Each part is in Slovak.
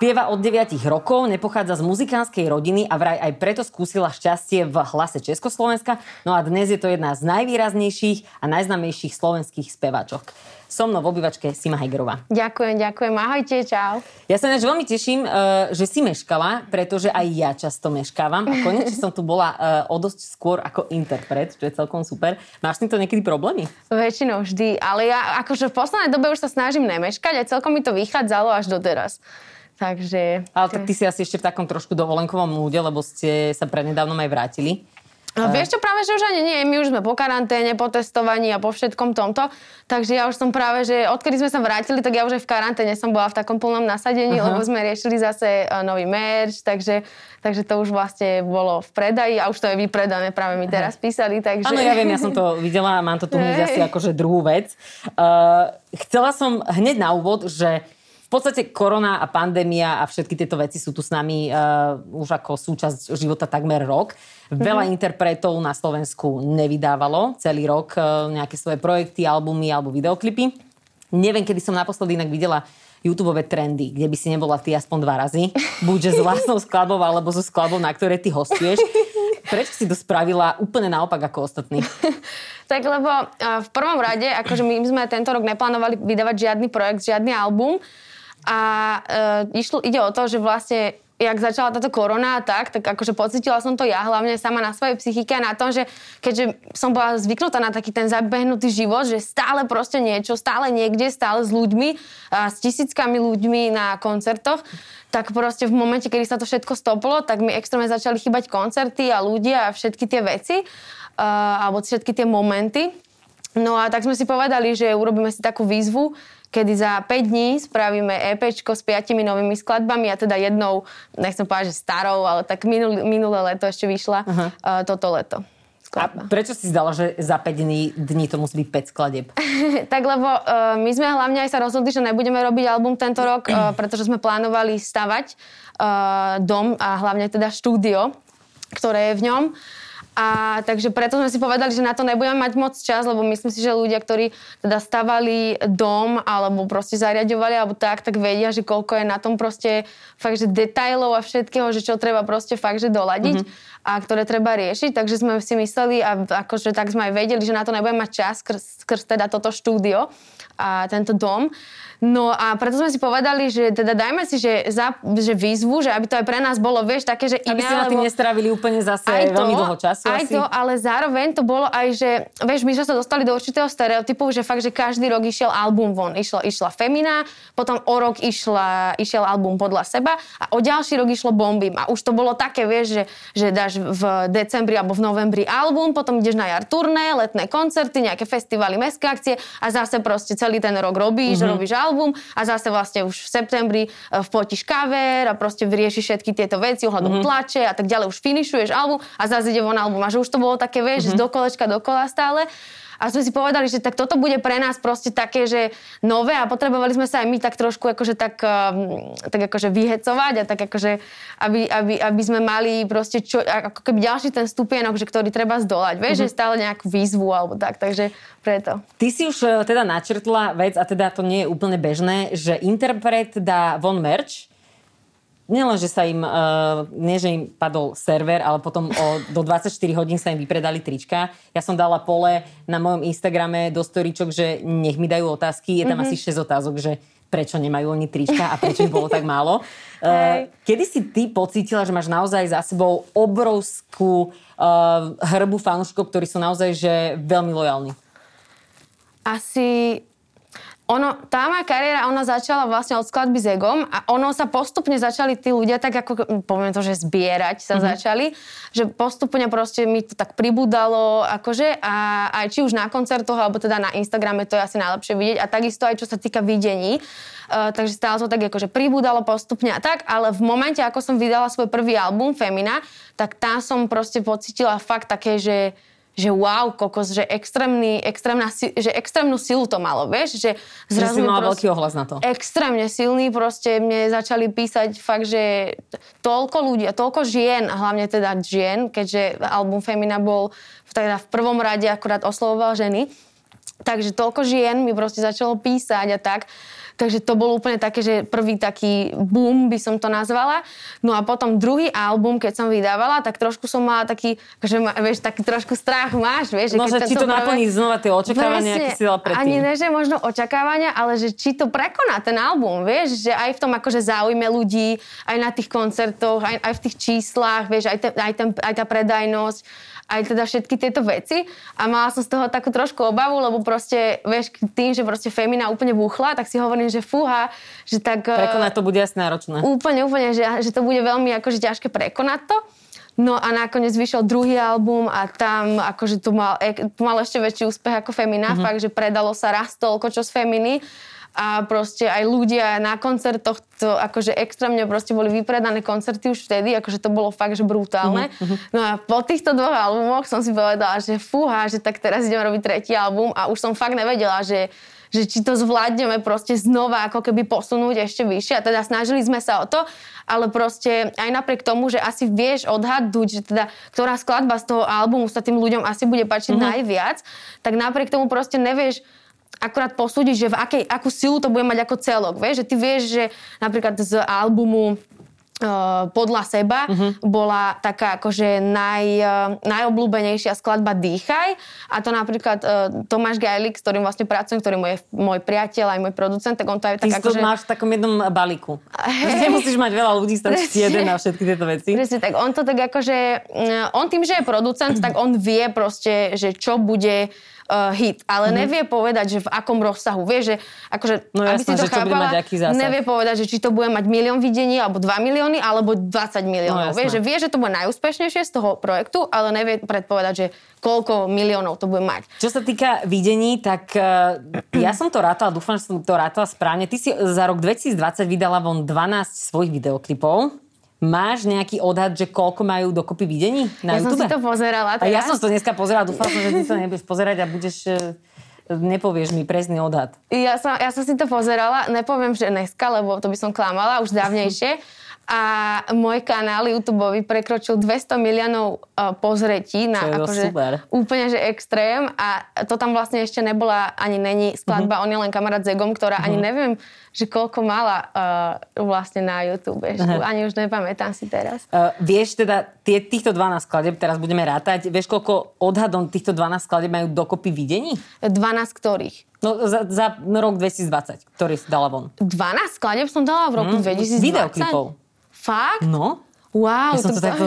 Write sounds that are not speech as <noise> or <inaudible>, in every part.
Spieva od 9 rokov, nepochádza z muzikánskej rodiny a vraj aj preto skúsila šťastie v hlase Československa. No a dnes je to jedna z najvýraznejších a najznamejších slovenských speváčok. So mnou v obývačke Sima Hegerová. Ďakujem, ďakujem. Ahojte, čau. Ja sa než veľmi teším, eh, že si meškala, pretože aj ja často meškávam a konečne som tu bola eh, o dosť skôr ako interpret, čo je celkom super. Máš s týmto niekedy problémy? Väčšinou vždy, ale ja akože v poslednej dobe už sa snažím nemeškať a celkom mi to vychádzalo až doteraz. Takže... Ale tak ty si asi ešte v takom trošku dovolenkovom múde, lebo ste sa prednedávnom aj vrátili. No, vieš čo, práve, že už ani nie. My už sme po karanténe, po testovaní a po všetkom tomto. Takže ja už som práve, že odkedy sme sa vrátili, tak ja už aj v karanténe som bola v takom plnom nasadení, uh-huh. lebo sme riešili zase uh, nový merch, takže, takže to už vlastne bolo v predaji a už to je vypredané, práve mi teraz písali. Takže... Áno, ja viem, ja som to <laughs> videla a mám to tu hneď asi akože druhú vec. Uh, chcela som hneď na úvod, že podstate korona a pandémia a všetky tieto veci sú tu s nami uh, už ako súčasť života takmer rok. Veľa mm-hmm. interpretov na Slovensku nevydávalo celý rok uh, nejaké svoje projekty, albumy alebo videoklipy. Neviem, kedy som naposledy inak videla YouTube trendy, kde by si nebola ty aspoň dva razy. Buďže s vlastnou skladbou alebo so skladbou, na ktorej ty hostuješ. Prečo si to spravila úplne naopak ako ostatní? <laughs> tak lebo uh, v prvom rade, akože my sme tento rok neplánovali vydávať žiadny projekt, žiadny album, a e, išlo, ide o to, že vlastne jak začala táto korona tak, tak akože pocitila som to ja hlavne sama na svojej psychike a na tom, že keďže som bola zvyknutá na taký ten zabehnutý život, že stále proste niečo, stále niekde, stále s ľuďmi, a s tisíckami ľuďmi na koncertoch, tak proste v momente, kedy sa to všetko stoplo, tak mi extrémne začali chýbať koncerty a ľudia a všetky tie veci, uh, alebo všetky tie momenty. No a tak sme si povedali, že urobíme si takú výzvu, kedy za 5 dní spravíme EP s piatimi novými skladbami a teda jednou, nechcem povedať, že starou, ale tak minulé, minulé leto ešte vyšla uh-huh. uh, toto leto. Skladba. A prečo si zdala, že za 5 dní, dní to musí byť 5 skladeb? <laughs> tak lebo uh, my sme hlavne aj sa rozhodli, že nebudeme robiť album tento rok, uh, <clears throat> pretože sme plánovali stavať uh, dom a hlavne teda štúdio, ktoré je v ňom. A takže preto sme si povedali, že na to nebudeme mať moc čas, lebo myslím si, že ľudia, ktorí teda stavali dom alebo proste zariadovali alebo tak, tak vedia, že koľko je na tom proste fakt, že detailov a všetkého, že čo treba proste fakt, že doladiť mm-hmm. a ktoré treba riešiť. Takže sme si mysleli a akože tak sme aj vedeli, že na to nebudeme mať čas skrz, skrz teda toto štúdio a tento dom. No a preto sme si povedali, že teda dajme si, že, za, že výzvu, že aby to aj pre nás bolo, vieš, také, že iné. Aby ste na tým nestravili úplne zase aj to, veľmi dlho času Aj asi. to, ale zároveň to bolo aj, že vieš, my sme sa dostali do určitého stereotypu, že fakt, že každý rok išiel album von. Išla, išla Femina, potom o rok išla, išiel album podľa seba a o ďalší rok išlo Bombim. A už to bolo také, vieš, že, že dáš v decembri alebo v novembri album, potom ideš na jar turné, letné koncerty, nejaké festivaly, mestské akcie a zase proste celý ten rok robíš, mm-hmm. robíš album a zase vlastne už v septembri e, vpotíš kaver a proste vyriešiš všetky tieto veci ohľadom mm-hmm. tlače a tak ďalej, už finišuješ album a zase ide von album a že už to bolo také, vieš, mm-hmm. z dokolečka dokola stále. A sme si povedali, že tak toto bude pre nás proste také, že nové a potrebovali sme sa aj my tak trošku akože tak, um, tak akože vyhecovať a tak akože, aby, aby, aby sme mali proste čo, ako keby ďalší ten stupienok, že ktorý treba zdolať. Vieš, mm-hmm. že stále nejakú výzvu alebo tak, takže preto. Ty si už e, teda načrtla vec a teda to nie je úplne bežné, že interpret dá von merch, nielen, že sa im, uh, nie že im padol server, ale potom o, do 24 hodín sa im vypredali trička. Ja som dala pole na mojom Instagrame do storičok, že nech mi dajú otázky. Je tam mm-hmm. asi 6 otázok, že prečo nemajú oni trička a prečo ich bolo tak málo. <laughs> Uh, kedy si ty pocítila, že máš naozaj za sebou obrovskú uh, hrbu fanúškov, ktorí sú naozaj že veľmi lojálni? Asi ono, tá moja kariéra, ona začala vlastne od skladby s Egom a ono sa postupne začali tí ľudia tak ako, poviem to, že zbierať sa mm-hmm. začali, že postupne proste mi to tak pribudalo, akože a aj či už na koncertoch, alebo teda na Instagrame to je asi najlepšie vidieť a takisto aj čo sa týka videní, uh, takže stále to tak akože pribudalo postupne a tak, ale v momente, ako som vydala svoj prvý album Femina, tak tam som proste pocitila fakt také, že že wow, kokos, že, extrémny, extrémna, že extrémnu silu to malo, vieš, že zrazu že si mala veľký ohlas na to. Extrémne silný, proste mne začali písať fakt, že toľko ľudí a toľko žien, hlavne teda žien, keďže album Femina bol teda v prvom rade akurát oslovoval ženy, takže toľko žien mi proste začalo písať a tak, Takže to bolo úplne také, že prvý taký boom by som to nazvala. No a potom druhý album, keď som vydávala, tak trošku som mala taký, že ma, vieš, taký trošku strach máš, vieš. No, že, že či to prvé... naplní znova tie očakávania, aké si dala predtým. Ani ne, že možno očakávania, ale že či to prekoná ten album, vieš, že aj v tom akože záujme ľudí, aj na tých koncertoch, aj, aj v tých číslach, vieš, aj, ten, aj, ten, aj tá predajnosť aj teda všetky tieto veci a mala som z toho takú trošku obavu, lebo proste, vieš, tým, že proste Femina úplne búchla, tak si hovorím, že fúha, že tak... Prekonať to bude asi náročné. Úplne, úplne, že, že to bude veľmi akože ťažké prekonať to. No a nakoniec vyšiel druhý album a tam akože to mal, to mal ešte väčší úspech ako Femina, mm-hmm. fakt, že predalo sa raz toľko, čo z Feminy a proste aj ľudia na koncertoch to akože extrémne proste boli vypredané koncerty už vtedy, akože to bolo fakt, že brutálne. Uh-huh. No a po týchto dvoch albumoch som si povedala, že fúha, že tak teraz idem robiť tretí album a už som fakt nevedela, že že či to zvládneme proste znova ako keby posunúť ešte vyššie. A teda snažili sme sa o to, ale proste aj napriek tomu, že asi vieš odhadnúť, že teda ktorá skladba z toho albumu sa tým ľuďom asi bude páčiť mm-hmm. najviac, tak napriek tomu proste nevieš akorát posúdiť, že v akej, akú silu to bude mať ako celok. Vieš, že ty vieš, že napríklad z albumu podľa seba uh-huh. bola taká akože naj, najobľúbenejšia skladba Dýchaj a to napríklad uh, Tomáš Gajlik, s ktorým vlastne pracujem, ktorý je môj priateľ aj môj producent, tak on to aj tak Ty akože... máš v takom jednom balíku. Hey. Nemusíš mať veľa ľudí, stačí jeden na všetky tieto veci. Presne, tak on to tak akože... On tým, že je producent, tak on vie proste, že čo bude uh, hit, ale mm-hmm. nevie povedať, že v akom rozsahu. Vie, že akože, no, jasné, aby si to že chápala, mať aký nevie povedať, že či to bude mať milión videní, alebo 2 milióny, alebo 20 miliónov. No, vie, že vie, že to bude najúspešnejšie z toho projektu, ale nevie predpovedať, že koľko miliónov to bude mať. Čo sa týka videní, tak uh, ja som to rátala, dúfam, že som to rátala správne. Ty si za rok 2020 vydala von 12 svojich videoklipov. Máš nejaký odhad, že koľko majú dokopy videní na ja YouTube? Ja som si to pozerala teraz. A ja som to dneska pozerala, dúfam som, že ty to nebudeš pozerať a budeš e, nepovieš mi presný odhad. Ja som, ja som si to pozerala, nepoviem, že dneska, lebo to by som klamala už dávnejšie. A môj kanál YouTube prekročil 200 miliónov uh, pozretí na akože super. úplne že extrém a to tam vlastne ešte nebola ani není skladba uh-huh. On je len kamarát s Egom, ktorá uh-huh. ani neviem, že koľko mala uh, vlastne na YouTube. Uh-huh. Ani už nepamätám si teraz. Uh, vieš teda, tie, týchto 12 skladeb, teraz budeme rátať, vieš koľko odhadom týchto 12 skladeb majú dokopy videní? 12 ktorých? No za, za rok 2020, ktorý si dala von. 12 skladeb som dala v roku mm, 2020? Videoklipov. Fakt? No. Wow. Ja som to, to tak... <laughs>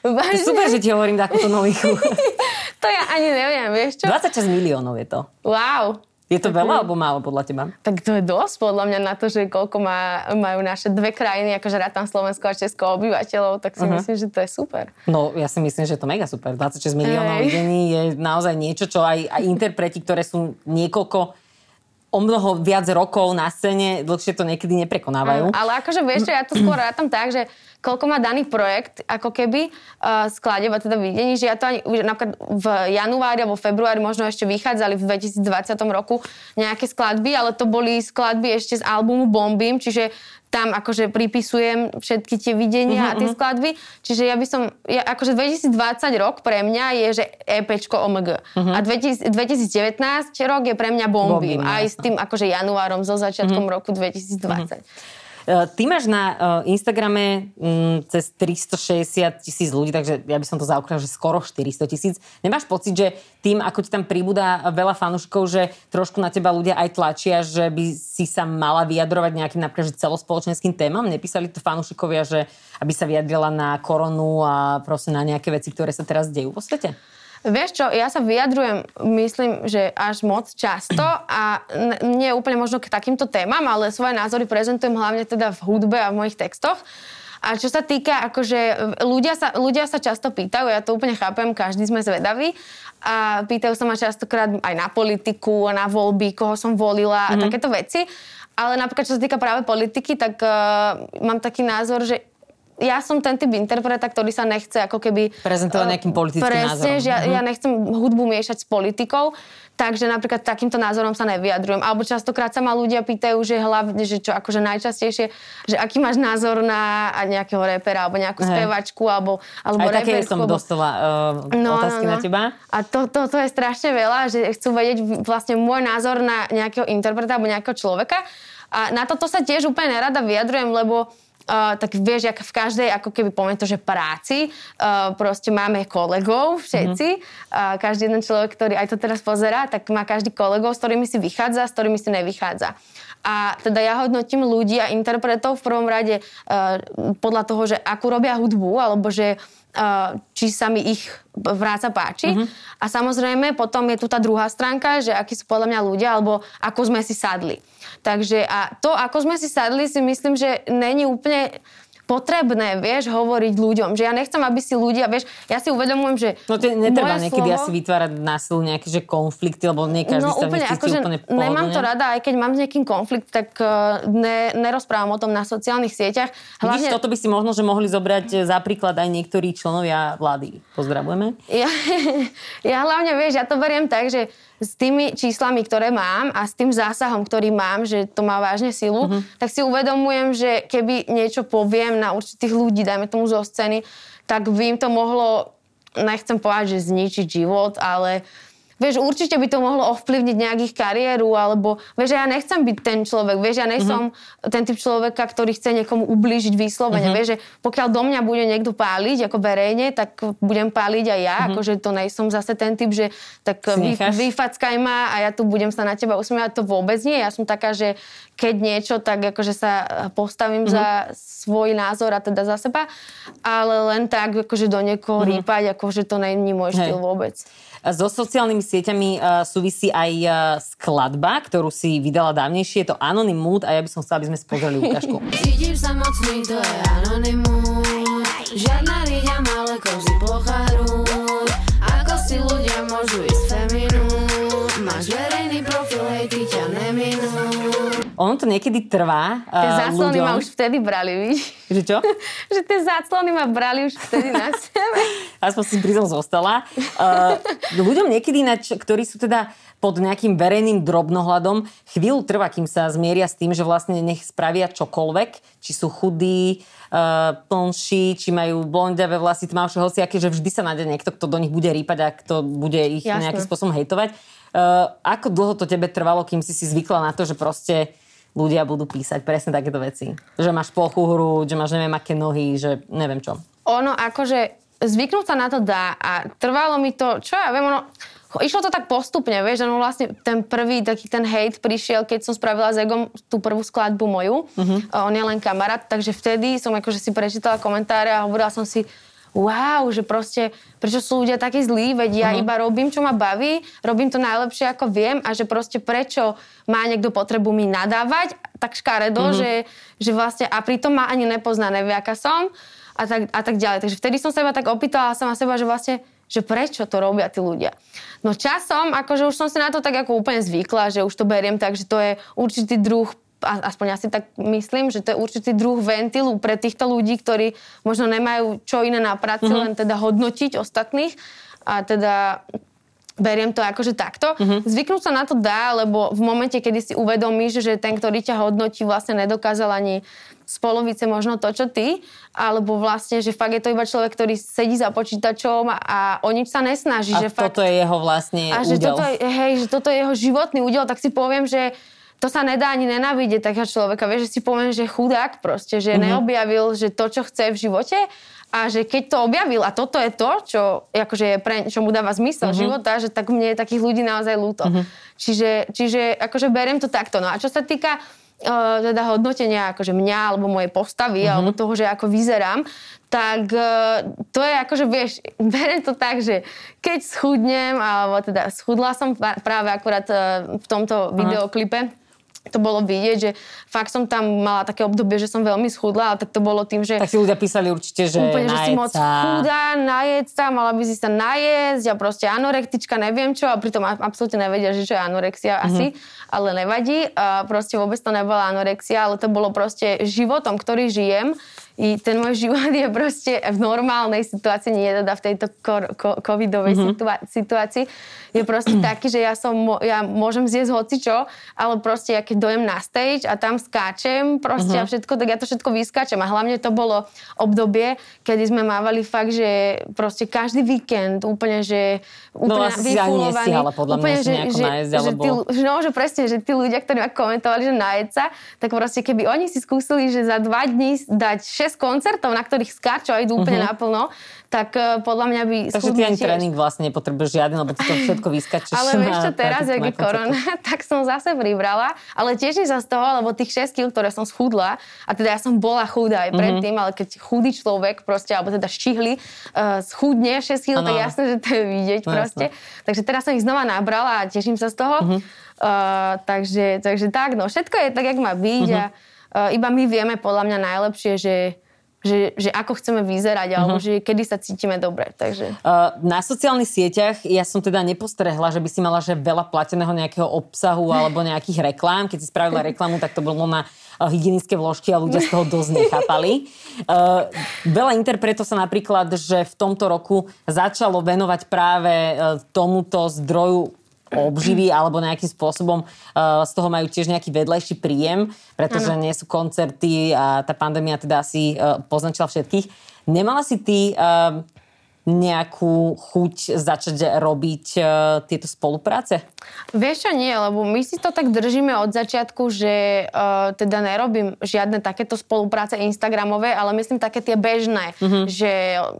To super, že ti hovorím takúto novichu. <laughs> to ja ani neviem, vieš čo? 26 miliónov je to. Wow. Je to tak veľa alebo málo podľa teba? Tak to je dosť podľa mňa na to, že koľko má, majú naše dve krajiny, akože rátam Slovensko a Česko obyvateľov, tak si uh-huh. myslím, že to je super. No ja si myslím, že to mega super. 26 miliónov videní je naozaj niečo, čo aj, aj interpreti, ktoré sú niekoľko o mnoho viac rokov na scéne, dlhšie to niekedy neprekonávajú. Mm, ale akože vieš, ja to skôr <clears throat> rátam tak, že koľko má daný projekt, ako keby uh, skladeb a teda videní, že ja to ani, napríklad v januári alebo februári možno ešte vychádzali v 2020 roku nejaké skladby, ale to boli skladby ešte z albumu Bombim, čiže tam akože pripisujem všetky tie videnia uh-huh, a tie uh-huh. skladby. Čiže ja by som, ja, akože 2020 rok pre mňa je, že EPčko OMG. Uh-huh. A 2000, 2019 rok je pre mňa bombím. bombím aj s tým akože januárom, so začiatkom uh-huh. roku 2020. Uh-huh. E, ty máš na e, Instagrame mm, cez 360 tisíc ľudí, takže ja by som to zaokrál, že skoro 400 tisíc. Nemáš pocit, že tým, ako ti tam pribúda veľa fanúškov, že trošku na teba ľudia aj tlačia, že by si sa mala vyjadrovať nejakým napríklad celospoločenským témam? Nepísali to fanúšikovia, že aby sa vyjadrila na koronu a proste na nejaké veci, ktoré sa teraz dejú vo svete? Vieš čo, ja sa vyjadrujem, myslím, že až moc často a nie úplne možno k takýmto témam, ale svoje názory prezentujem hlavne teda v hudbe a v mojich textoch. A čo sa týka, akože ľudia sa, ľudia sa často pýtajú, ja to úplne chápem, každý sme zvedaví a pýtajú sa ma častokrát aj na politiku, na voľby, koho som volila mm-hmm. a mhm. takéto veci. Ale napríklad, čo sa týka práve politiky, tak uh, mám taký názor, že ja som ten typ interpreta, ktorý sa nechce ako keby... Prezentovať uh, nejakým politickým presne, názorom. že ja, Mhm. ja nechcem hudbu miešať s politikou, takže napríklad takýmto názorom sa nevyjadrujem. Alebo častokrát sa ma ľudia pýtajú, že hlavne, že čo akože najčastejšie, že aký máš názor na nejakého repera, alebo nejakú spevačku, alebo, alebo Aj také som alebo- dostala uh, otázky na teba. a to, to, to je strašne veľa, že chcú vedieť vlastne môj názor na nejakého interpreta alebo nejakého človeka. A na toto sa tiež úplne nerada vyjadrujem, lebo Uh, tak vieš, jak v každej, ako keby poviem to, že práci, uh, proste máme kolegov všetci. Mm-hmm. Uh, každý jeden človek, ktorý aj to teraz pozerá, tak má každý kolegov, s ktorými si vychádza, s ktorými si nevychádza. A teda ja hodnotím ľudí a interpretov v prvom rade uh, podľa toho, že akú robia hudbu, alebo že uh, či sa mi ich práca páči. Mhm. Mm-hmm. A samozrejme potom je tu tá druhá stránka, že akí sú podľa mňa ľudia, alebo ako sme si sadli. Takže a to, ako sme si sadli, si myslím, že není úplne potrebné, vieš, hovoriť ľuďom. Že ja nechcem, aby si ľudia, vieš, ja si uvedomujem, že No to netreba niekedy slovo- asi vytvárať násilu nejaké že konflikty, lebo nie každý no sa úplne, akože úplne nemám to pohodlne. rada, aj keď mám s niekým konflikt, tak uh, ne, nerozprávam o tom na sociálnych sieťach. Vidíš, toto by si možno, že mohli zobrať za príklad aj niektorí členovia vlády. Pozdravujeme. Ja, <laughs> ja hlavne, vieš, ja to beriem tak, že s tými číslami, ktoré mám a s tým zásahom, ktorý mám, že to má vážne silu, Mhm. tak si uvedomujem, že keby niečo poviem na určitých ľudí, dajme tomu zo scény, tak by im to mohlo, nechcem povedať, že zničiť život, ale Vieš, určite by to mohlo ovplyvniť nejakých kariéru, alebo vieš, ja nechcem byť ten človek, vieš, ja Mhm. nejsom mm-hmm. ten typ človeka, ktorý chce niekomu ublížiť vyslovene, mm-hmm. vieš, že pokiaľ do mňa bude niekto páliť ako verejne, tak budem páliť aj ja, mm-hmm. akože to nejsom zase ten typ, že tak vy, vyfackaj ma a ja tu budem sa na teba usmievať, to vôbec nie. Ja som taká, že keď niečo, tak akože sa postavím mm-hmm. za svoj názor a teda za seba, ale len tak akože do niekoho mm-hmm. rýpať, akože to není môj štýl vôbec. So sociálnymi sieťami uh, súvisí aj uh, skladba, ktorú si vydala dávnejšie. Je to Anonym Mood a ja by som chcela, aby sme si pozreli ukážku. <laughs> Cítiš sa mocný, to je anonymum Žiadna riďa, malé kozy, plocha hrúd Ono to niekedy trvá Tie uh, záclony ľuďom. ma už vtedy brali, víš? Že čo? <laughs> že tie záclony ma brali už vtedy na <laughs> sebe. Aspoň si pri zostala. Uh, ľuďom niekedy, nač, ktorí sú teda pod nejakým verejným drobnohľadom, chvíľu trvá, kým sa zmieria s tým, že vlastne nech spravia čokoľvek, či sú chudí, uh, plnší, či majú blondiavé vlasy, tmavšie hociaké, že vždy sa nájde niekto, kto do nich bude rýpať a kto bude ich Jasné. nejakým spôsobom hejtovať. Uh, ako dlho to tebe trvalo, kým si si zvykla na to, že proste ľudia budú písať presne takéto veci? Že máš plochu hru, že máš neviem aké nohy, že neviem čo. Ono akože zvyknúť sa na to dá a trvalo mi to, čo ja viem, ono, išlo to tak postupne, vieš, že no vlastne ten prvý taký ten hate prišiel, keď som spravila s Egom tú prvú skladbu moju. Uh-huh. On je len kamarát, takže vtedy som akože si prečítala komentáre a hovorila som si, wow, že proste, prečo sú ľudia takí zlí, veď ja uh-huh. iba robím, čo ma baví, robím to najlepšie, ako viem a že proste prečo má niekto potrebu mi nadávať tak škaredo, uh-huh. že, že vlastne, a pritom ma ani nepozná, nevie, aká som a tak, a tak ďalej. Takže vtedy som sa iba tak opýtala sama seba, že vlastne, že prečo to robia tí ľudia. No časom, akože už som si na to tak ako úplne zvykla, že už to beriem tak, že to je určitý druh aspoň ja si tak myslím, že to je určitý druh ventilu pre týchto ľudí, ktorí možno nemajú čo iné na práci, mm-hmm. len teda hodnotiť ostatných a teda beriem to akože takto. Mm-hmm. Zvyknúť sa na to dá, lebo v momente, kedy si uvedomíš, že ten, ktorý ťa hodnotí, vlastne nedokázal ani z polovice možno to, čo ty, alebo vlastne, že fakt je to iba človek, ktorý sedí za počítačom a, o nič sa nesnaží. A že fakt, toto je jeho vlastne a že údel. toto, je, hej, že toto je jeho životný údel, tak si poviem, že to sa nedá ani nenávidieť takého človeka. Vieš, že si poviem, že chudák proste, že mm-hmm. neobjavil, že to, čo chce v živote a že keď to objavil a toto je to, čo, akože je pre, čo mu dáva zmysel mm-hmm. života, že tak mne je takých ľudí naozaj ľúto. Mm-hmm. Čiže, čiže akože beriem to takto. No a čo sa týka uh, teda hodnotenia akože mňa alebo mojej postavy mm-hmm. alebo toho, že ako vyzerám, tak uh, to je akože, vieš, <laughs> beriem to tak, že keď schudnem, alebo teda schudla som práve akurát uh, v tomto videoklipe, to bolo vidieť, že fakt som tam mala také obdobie, že som veľmi schudla, ale tak to bolo tým, že... Tak si ľudia písali určite, že Úplne, že si moc chudá, najeď sa, mala by si sa najesť a proste anorektička, neviem čo, a pritom absolútne nevedia, že čo je anorexia asi, ale nevadí. A proste vôbec to nebola anorexia, ale to bolo proste životom, ktorý žijem. I ten môj život je proste v normálnej situácii, nie teda v tejto kor- ko- covidovej situa- situácii, je proste <clears throat> taký, že ja, som, ja môžem zjesť hocičo, ale proste ja keď dojem na stage a tam skáčem proste a všetko, tak ja to všetko vyskáčem. A hlavne to bolo obdobie, kedy sme mávali fakt, že proste každý víkend úplne, že úplne No, si ani nestihala, podľa mňa, sa nejako nájsť, že, alebo- tí, že, no, že presne, že tí ľudia, ktorí ma komentovali, že sa, tak proste keby oni si skúsili, že za dva dní dať 6 koncertov, na ktorých skáču a idú úplne naplno, tak uh, podľa mňa by Takže ty ani tiež. tréning vlastne nepotrebuješ žiadny, lebo ty to všetko vyskačeš. Ale vieš čo, teraz, jak je korona, <laughs> tak som zase pribrala, ale teším sa z toho, lebo tých 6 kg, ktoré som schudla, a teda ja som bola chudá Mhm. aj predtým, ale keď chudý človek proste, alebo teda štihli, uh, schudne 6 kg, tak jasné, že to je vidieť No, proste. Takže teraz som ich znova nabrala a teším sa z toho. Mhm. Uh, takže, takže tak, no všetko je tak, jak má byť Mhm. a uh, iba my vieme podľa mňa najlepšie, že že, že ako chceme vyzerať, alebo Mhm. že kedy sa cítime dobre. Takže... Uh, na sociálnych sieťach ja som teda nepostrehla, že by si mala že veľa plateného nejakého obsahu alebo nejakých reklám. Keď si spravila reklamu, tak to bolo na uh, hygienické vložky a ľudia z toho dosť nechápali. Uh, veľa interpretov sa napríklad, že v tomto roku začalo venovať práve uh, tomuto zdroju obživy alebo nejakým spôsobom uh, z toho majú tiež nejaký vedlejší príjem, pretože nie sú koncerty a tá pandémia teda asi uh, poznačila všetkých. Nemala si ty uh, nejakú chuť začať robiť uh, tieto spolupráce? Vieš čo, nie, lebo my si to tak držíme od začiatku, že uh, teda nerobím žiadne takéto spolupráce Instagramové, ale myslím také tie bežné, mm-hmm. že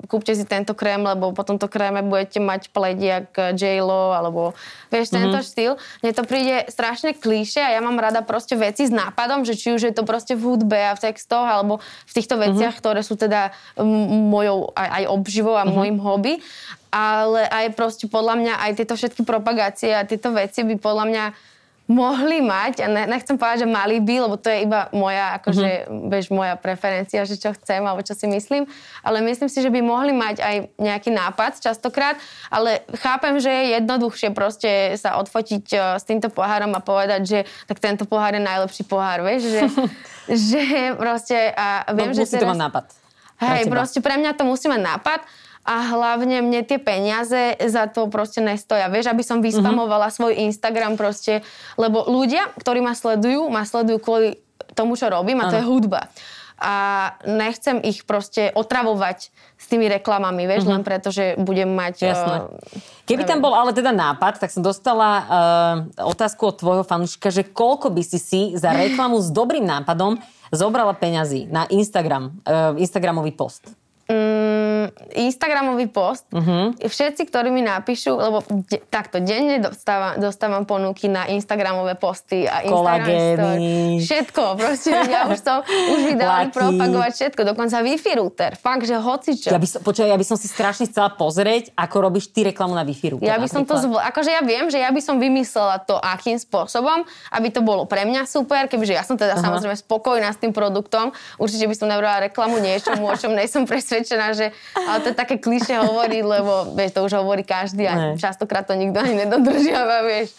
kúpte si tento krém, lebo po tomto kréme budete mať pleť jak J-Lo, alebo vieš, tento mm-hmm. štýl. Mne to príde strašne klíše a ja mám rada proste veci s nápadom, že či už je to proste v hudbe a v textoch, alebo v týchto veciach, mm-hmm. ktoré sú teda m- mojou aj, aj obživou a mm-hmm. môjim hobby ale aj proste podľa mňa aj tieto všetky propagácie a tieto veci by podľa mňa mohli mať, a ne, nechcem povedať, že mali by, lebo to je iba moja, akože, mm-hmm. vieš, moja preferencia, že čo chcem alebo čo si myslím, ale myslím si, že by mohli mať aj nejaký nápad častokrát, ale chápem, že je jednoduchšie proste sa odfotiť uh, s týmto pohárom a povedať, že tak tento pohár je najlepší pohár, vieš, že, <laughs> že proste a viem, no, že musí to mať nápad. Hej, proste pre mňa to musí mať nápad a hlavne mne tie peniaze za to proste nestoja. Vieš, aby som vyspamovala Mhm. svoj Instagram proste, lebo ľudia, ktorí ma sledujú, ma sledujú kvôli tomu, čo robím a to je hudba. A nechcem ich proste otravovať s tými reklamami, vieš, len preto, že budem mať... Mhm. Jasné. eh, Keby tam bol ale teda nápad, tak som dostala uh, otázku od tvojho fanúšika, že koľko by si si za reklamu s dobrým nápadom zobrala peňazí na Instagram, uh, Instagramový post. Mm, Instagramový post. Uh-huh. Všetci, ktorí mi napíšu, lebo de- takto denne dostávam, dostávam ponuky na Instagramové posty a Instagram story. Všetko, proste ja už to, už mi Laky. propagovať všetko, dokonca Wi-Fi router. Fakt, že hocičo. Ja by, som, počuaj, ja by som si strašne chcela pozrieť, ako robíš ty reklamu na Wi-Fi router. Ja by som to napríklad. zvol... Akože ja viem, že ja by som vymyslela to, akým spôsobom, aby to bolo pre mňa super, kebyže ja som teda uh-huh. samozrejme spokojná s tým produktom. Určite by som nebrala reklamu niečomu, o čom <laughs> nejsem presvedčená, že... Ale to je také kliše hovoriť, lebo vieš, to už hovorí každý a Ne. častokrát to nikto ani nedodržiava, vieš.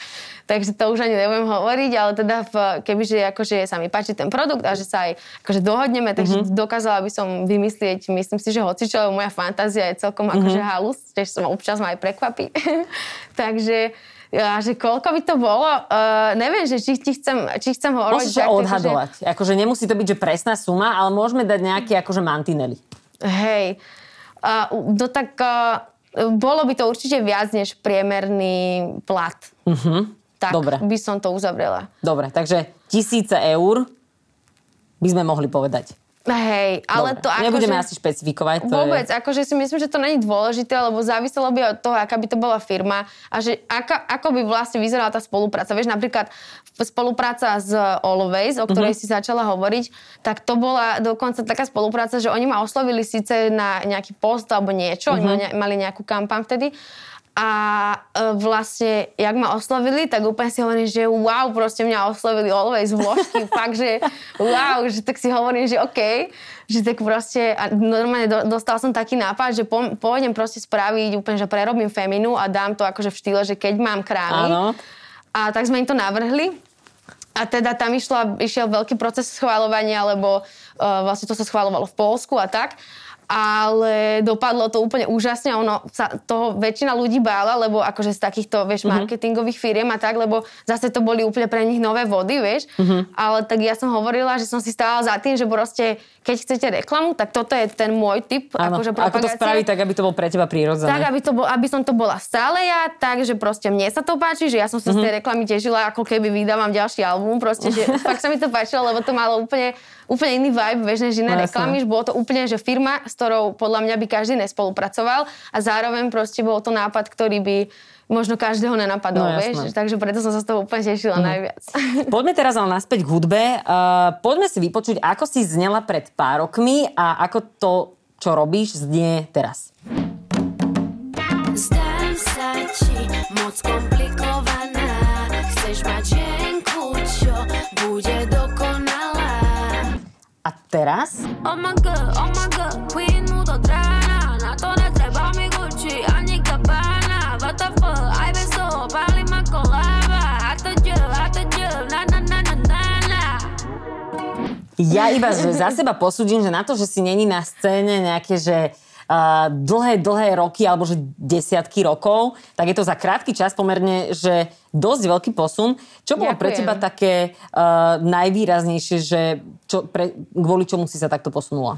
Takže to už ani nebudem hovoriť, ale teda v, kebyže akože sa mi páči ten produkt a že sa aj akože dohodneme, takže mm-hmm. dokázala by som vymyslieť, myslím si, že hocičo, lebo moja fantázia je celkom akože halus, tiež som občas ma aj prekvapí. <laughs> takže ja, že koľko by to bolo, uh, neviem, že či, či chcem, či chcem hovoriť. Môžeš tak, odhadovať. Akože nemusí to byť, že presná suma, ale môžeme dať nejaké akože mantinely. Hej, uh, no tak uh, bolo by to určite viac než priemerný plat. Mhm. Tak Dobre. by som to uzavrela. Dobre, takže tisíce eur by sme mohli povedať. Hej, ale Dobre. to ako Nebudeme že... asi špecifikovať. To Vôbec, Je... akože si myslím, že to není dôležité, lebo záviselo by od toho, aká by to bola firma a že aká, ako by vlastne vyzerala tá spolupráca. Vieš, napríklad spolupráca s Always, o ktorej Mhm. mm-hmm. si začala hovoriť, tak to bola dokonca taká spolupráca, že oni ma oslovili síce na nejaký post alebo niečo, mm-hmm. oni Mhm. mali nejakú kampaň vtedy, A e, vlastne, jak ma oslovili, tak úplne si hovorím, že wow, proste mňa oslovili always vložky, <laughs> fakt, že wow, že tak si hovorím, že OK, že tak proste, a normálne do, dostal som taký nápad, že po, pôjdem proste spraviť úplne, že prerobím feminu a dám to akože v štýle, že keď mám krámy. Áno. A tak sme im to navrhli. A teda tam išla, išiel veľký proces schváľovania, lebo uh, vlastne to sa schváľovalo v Polsku a tak ale dopadlo to úplne úžasne. Ono sa toho väčšina ľudí bála, lebo akože z takýchto, vieš, mm-hmm. marketingových firiem a tak, lebo zase to boli úplne pre nich nové vody, vieš. Mm-hmm. Ale tak ja som hovorila, že som si stála za tým, že proste, keď chcete reklamu, tak toto je ten môj typ. Áno, akože ako to spraviť tak, aby to bol pre teba prírodzené. Tak, aby, to bol, aby som to bola stále ja, tak, že proste mne sa to páči, že ja som sa mm-hmm. z tej reklamy tešila, ako keby vydávam ďalší album, proste, že <laughs> fakt sa mi to páčilo, lebo to malo úplne úplne iný vibe, vieš, než iné no, reklamy, že bolo to úplne, že firma, s ktorou podľa mňa by každý nespolupracoval a zároveň proste bol to nápad, ktorý by možno každého nenapadol, no, vieš? Takže preto som sa z toho úplne tešila mm. najviac. <laughs> Poďme teraz ale naspäť k hudbe. Uh, poďme si vypočuť, ako si znela pred pár rokmi a ako to, čo robíš, znie teraz. Zdám sa ti moc komplikovaná, chceš mať ženku, čo bude a teraz? Oh my god, oh my god, queen Ja iba že za seba posúdim, že na to, že si není na scéne nejaké, že dlhé, dlhé roky alebo že desiatky rokov, tak je to za krátky čas pomerne, že dosť veľký posun. Čo bolo Ďakujem. pre teba také uh, najvýraznejšie, že čo, pre, kvôli čomu si sa takto posunula?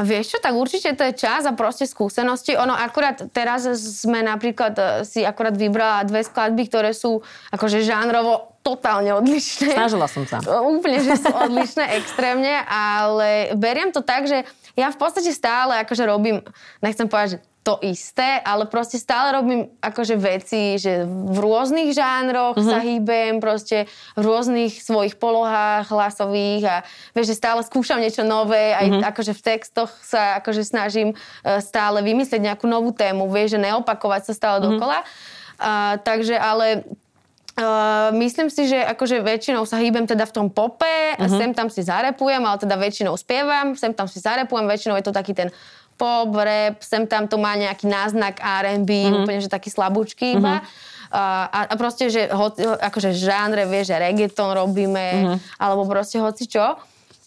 Vieš čo, tak určite to je čas a proste skúsenosti. Ono akurát teraz sme napríklad e, si akurát vybrala dve skladby, ktoré sú akože žánrovo totálne odlišné. Snažila som sa. <laughs> Úplne, že sú odlišné <laughs> extrémne, ale beriem to tak, že ja v podstate stále akože robím, nechcem povedať, že to isté, ale proste stále robím akože veci, že v rôznych žánroch mm-hmm. sa hýbem, proste v rôznych svojich polohách hlasových a vieš, že stále skúšam niečo nové, aj mm-hmm. akože v textoch sa akože snažím uh, stále vymyslieť nejakú novú tému, vieš, že neopakovať sa stále mm-hmm. dokola. Uh, takže ale Uh, myslím si, že akože väčšinou sa hýbem teda v tom pope, uh-huh. sem tam si zarepujem, ale teda väčšinou spievam, sem tam si zarepujem, väčšinou je to taký ten pop, rap, sem tam to má nejaký náznak R&B, uh-huh. úplne, že taký slabúčky iba. Uh-huh. Uh, a, a proste, že ho, akože žánre, vieš, že reggaeton robíme, uh-huh. alebo proste hoci čo.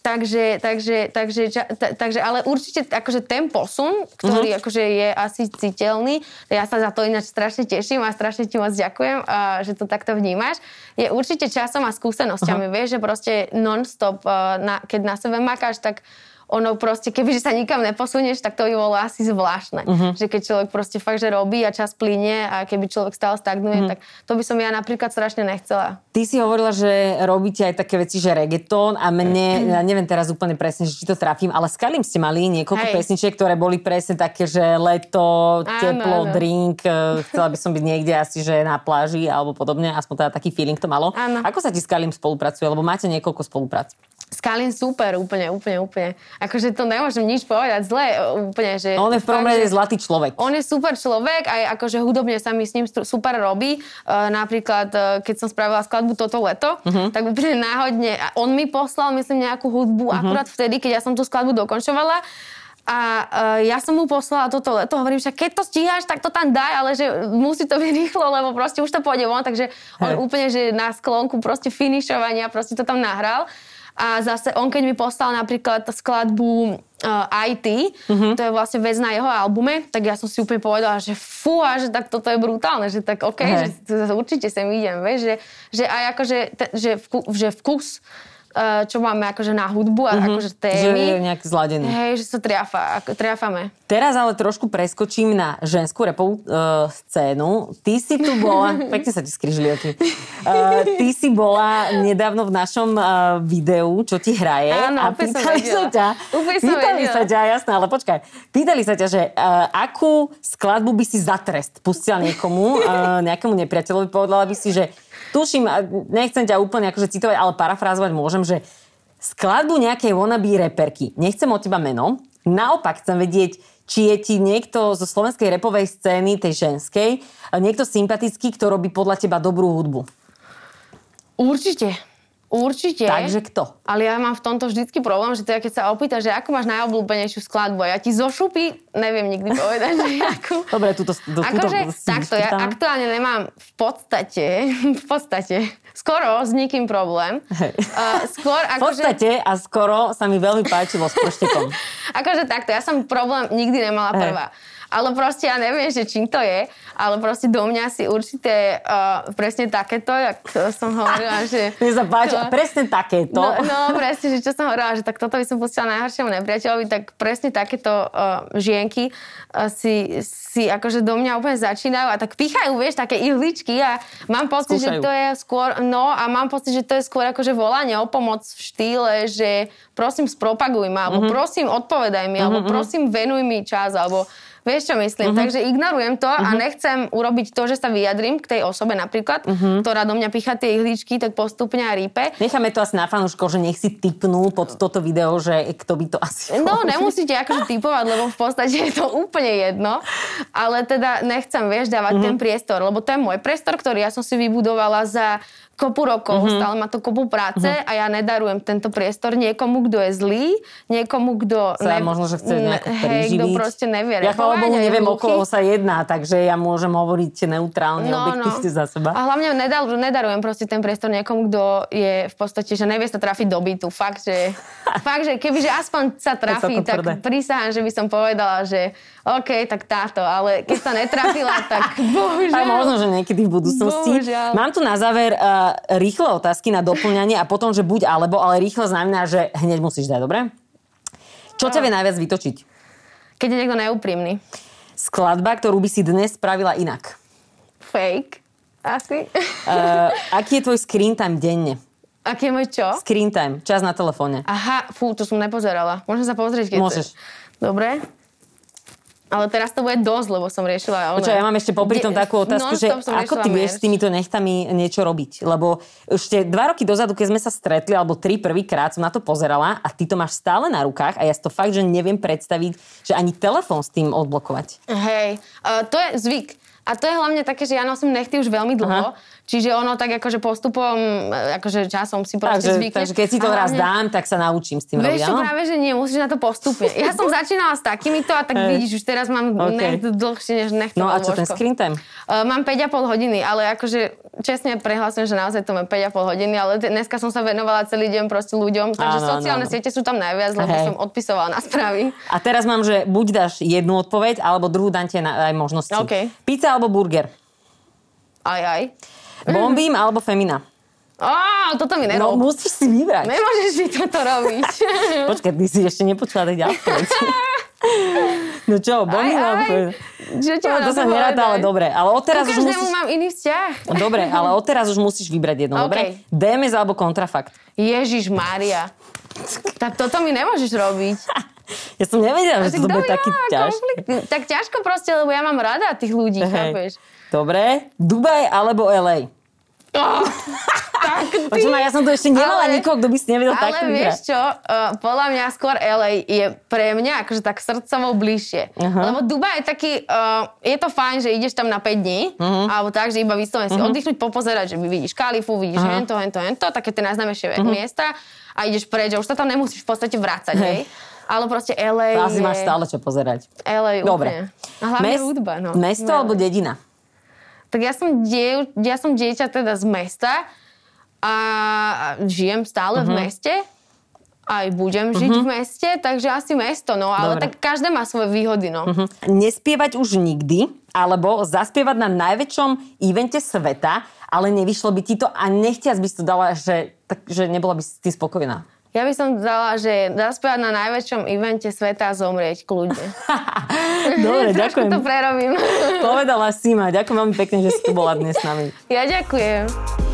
Takže, takže, takže, ta, takže, ale určite akože ten posun, ktorý uh-huh. akože je asi citeľný, ja sa za to ináč strašne teším a strašne ti moc ďakujem, uh, že to takto vnímaš, je určite časom a skúsenosťami, uh-huh. vieš, že proste non-stop, uh, na, keď na sebe makáš, tak ono proste, kebyže sa nikam neposunieš, tak to by bolo asi zvláštne. Uh-huh. Že keď človek proste fakt, že robí a čas plyne a keby človek stále stagnuje, uh-huh. tak to by som ja napríklad strašne nechcela. Ty si hovorila, že robíte aj také veci, že reggaeton a mne, <clears throat> ja neviem teraz úplne presne, že či to trafím, ale s Kalim ste mali niekoľko Hej. pesničiek, ktoré boli presne také, že leto, teplo, áno, áno. drink, e, chcela by som byť niekde asi, že na pláži alebo podobne, aspoň teda taký feeling to malo. Áno. Ako sa ti s Kalim spolupracuje, lebo máte niekoľko spoluprác? Skalin super, úplne, úplne, úplne. Akože to nemôžem nič povedať zle, úplne, že... On je v prvom rade zlatý človek. On je super človek, aj akože hudobne sa mi s ním super robí. Uh, napríklad, uh, keď som spravila skladbu toto leto, uh-huh. tak úplne náhodne, on mi poslal, myslím, nejakú hudbu uh-huh. akurát vtedy, keď ja som tú skladbu dokončovala. A uh, ja som mu poslala toto leto, hovorím, že keď to stíhaš, tak to tam daj, ale že musí to byť <laughs> rýchlo, lebo proste už to pôjde von, takže on hey. úplne, že na sklonku proste finišovania proste to tam nahral. A zase on, keď mi poslal napríklad skladbu uh, IT, uh-huh. to je vlastne vec na jeho albume, tak ja som si úplne povedala, že fú, a že tak toto je brutálne, že tak OK, uh-huh. že určite sem idem, vieš, že, že aj akože, te, že, vku, že vkus Eh, čo máme akože na hudbu a mm-hmm. akože témy. Že je nejak zladený. Hej, že sa triafa, ako, triafame. Teraz ale trošku preskočím na ženskú repovú uh, scénu. Ty si tu bola, <laughs> pekne sa ti skrižili oči. Uh, ty si bola nedávno v našom uh, videu, čo ti hraje. Áno, a pýtali sa ťa, pýtali sa ťa, jasné, ale počkaj. Pýtali sa ťa, že uh, akú skladbu by si za trest pustila niekomu, uh, nejakému nepriateľovi, povedala by si, že tuším, nechcem ťa úplne akože citovať, ale parafrázovať môžem, že skladbu nejakej wannabe reperky, nechcem od teba meno, Naopak chcem vedieť, či je ti niekto zo slovenskej repovej scény, tej ženskej, niekto sympatický, kto robí podľa teba dobrú hudbu. Určite. Určite. Takže kto? Ale ja mám v tomto vždycky problém, že teda keď sa opýta, že ako máš najobľúbenejšiu skladbu, a ja ti zo šupy neviem nikdy povedať, že akú. <laughs> Dobre, túto, túto, Akože takto, ja aktuálne nemám v podstate, <laughs> v podstate, skoro s nikým problém. Hej. Uh, skôr V akože... podstate a skoro sa mi veľmi páčilo s prštekom. <laughs> Akože takto, ja som problém nikdy nemala Hej. Ale proste ja neviem, že čím to je, ale proste do mňa si určite uh, presne takéto, jak som hovorila, že... <laughs> Mne sa páči, No. presne takéto. No, no presne, že čo som hovorila, že tak toto by som pustila najhoršiemu nepriateľovi, tak presne takéto uh, žienky uh, si, si akože do mňa úplne začínajú a tak pichajú, vieš, také ihličky a mám pocit, Skúšajú. že to je skôr, no a mám pocit, že to je skôr akože volanie o pomoc v štýle, že prosím spropaguj ma, alebo prosím odpovedaj mi, alebo prosím venuj mi čas, alebo Vieš, čo myslím? Takže ignorujem to a nechcem urobiť to, že sa vyjadrím k tej osobe napríklad, ktorá do mňa picha tie ihličky, tak postupne a rípe. Necháme to asi na fanúškov, že nech si typnú pod toto video, že kto by to asi... No, nemusíte akože <laughs> typovať, lebo v podstate je to úplne jedno. Ale teda nechcem, vieš, dávať ten priestor, lebo to je môj priestor, ktorý ja som si vybudovala za kopu rokov, stále má to kopu práce a ja nedarujem tento priestor niekomu, kto je zlý, niekomu, kto... Sa možno, že chce nejako Hej, kto proste nevie. Ja chvála Bohu repovať a je neviem, o hluchý. koho sa jedná, takže ja môžem hovoriť neutrálne, objektívne za seba. No, A hlavne nedal, nedarujem proste ten priestor niekomu, kto je v podstate, že nevie sa trafiť do bytu. Fakt, že, <laughs> fakt, že kebyže aspoň sa trafí, tak prísahám, že by som povedala, že OK, tak táto, ale keď sa netrafila, <laughs> tak bohužiaľ. Aj možno, že niekedy v budúcnosti. Bohužiaľ. Mám tu na záver uh, rýchle otázky na doplňanie a potom, že buď alebo, ale rýchle znamená, že hneď musíš dať, dobre? Čo ťa vie najviac vytočiť? Keď je niekto neúprimný. Skladba, ktorú by si dnes spravila inak. Fake. Asi. Uh, aký je tvoj screen time denne? Aký je môj čo? Screen time, čas na telefóne. Aha, fú, to som nepozerala. Môžem sa pozrieť, keď Môžeš. chceš. Dobre. Ale teraz to bude dosť, lebo som riešila... Počkaj, ja mám ešte popri tom takú otázku, že ako ty vieš s týmito nechtami niečo robiť? Lebo ešte dva roky dozadu, keď sme sa stretli, alebo tri prvýkrát som na to pozerala a ty to máš stále na rukách a ja si to fakt, že neviem predstaviť, že ani telefón s tým odblokovať. Hej, uh, to je zvyk. A to je hlavne také, že ja nosím nechty už veľmi dlho, čiže ono tak akože postupom, akože časom si proste Takže, zvykneš. takže keď si to raz dám, tak sa naučím s tým robiť, Vieš čo, áno? práve, že nie, musíš na to postupne. Ja som <laughs> začínala s takýmito a tak vidíš, už teraz mám OK. necht dlhšie než nechtová No a čo ten lôžko. screen time? Uh, mám 5,5 hodiny, ale akože čestne prehlasujem, že naozaj to mám 5,5 hodiny, ale dneska som sa venovala celý deň proste ľuďom, takže Áno, sociálne áno. siete sú tam najviac, lebo Hej. som odpisovala na správy. A teraz mám, že buď dáš jednu odpoveď, alebo druhú dám ti aj možnosti. OK. Pizza alebo burger? Aj, aj. Bombím alebo femina? Á, toto mi No nerob. musíš si vybrať. Nemôžeš mi toto robiť. <laughs> Počkaj, ty si ešte nepočula tak ďalej. <laughs> no čo, bombím Aj, alebo aj. femina? Čo No, to sa neráta, povedať? ale dobre. Ale odteraz už musíš... mám iný vzťah. Dobre, ale odteraz už musíš vybrať jedno, OK. dobre? DMS alebo kontrafakt? Ježiš Mária. Tak toto mi nemôžeš robiť. <laughs> <laughs> Ja som nevedela, že to bude taký ťažký. Tak ťažko proste, lebo ja mám rada tých ľudí, chápeš? Dobre, Dubaj alebo LA? Oh, <laughs> tak ty... Ja som tu ešte nemala Ale- nikoho, kto by si nevedel takto Ale vieš čo, uh, podľa mňa skôr LA je pre mňa akože tak srdcovo bližšie. Aha. Lebo Dubaj je taký, uh, je to fajn, že ideš tam na 5 dní, Mhm. alebo tak, že iba vyslovene si oddychnúť, popozerať, že vidíš Kalifu, vidíš hento, hento, hento, také tie najznámejšie Mhm. miesta a ideš preč a už sa tam nemusíš v podstate vrácať, hej. Ale proste LA Asi je... máš stále čo pozerať. LA Dobre. úplne. A hlavne Mes- hudba, no. Mesto No. alebo dedina? Tak ja som, diev, ja som dieťa teda z mesta a žijem stále Mhm. v meste. Aj budem žiť v meste, takže asi mesto, no. Ale Dobre. tak každé má svoje výhody, no. Hm. Nespievať už nikdy, alebo zaspievať na najväčšom evente sveta, ale nevyšlo by ti to a nechtiac by si to dala, že, tak, že nebola by si spokojná. Ja by som dala, že zaspievať na najväčšom evente sveta a zomrieť kľudne. <laughs> Dobre, <laughs> ďakujem. to prerobím. Povedala si ma. Ďakujem veľmi pekne, že si tu bola dnes s nami. ja ďakujem.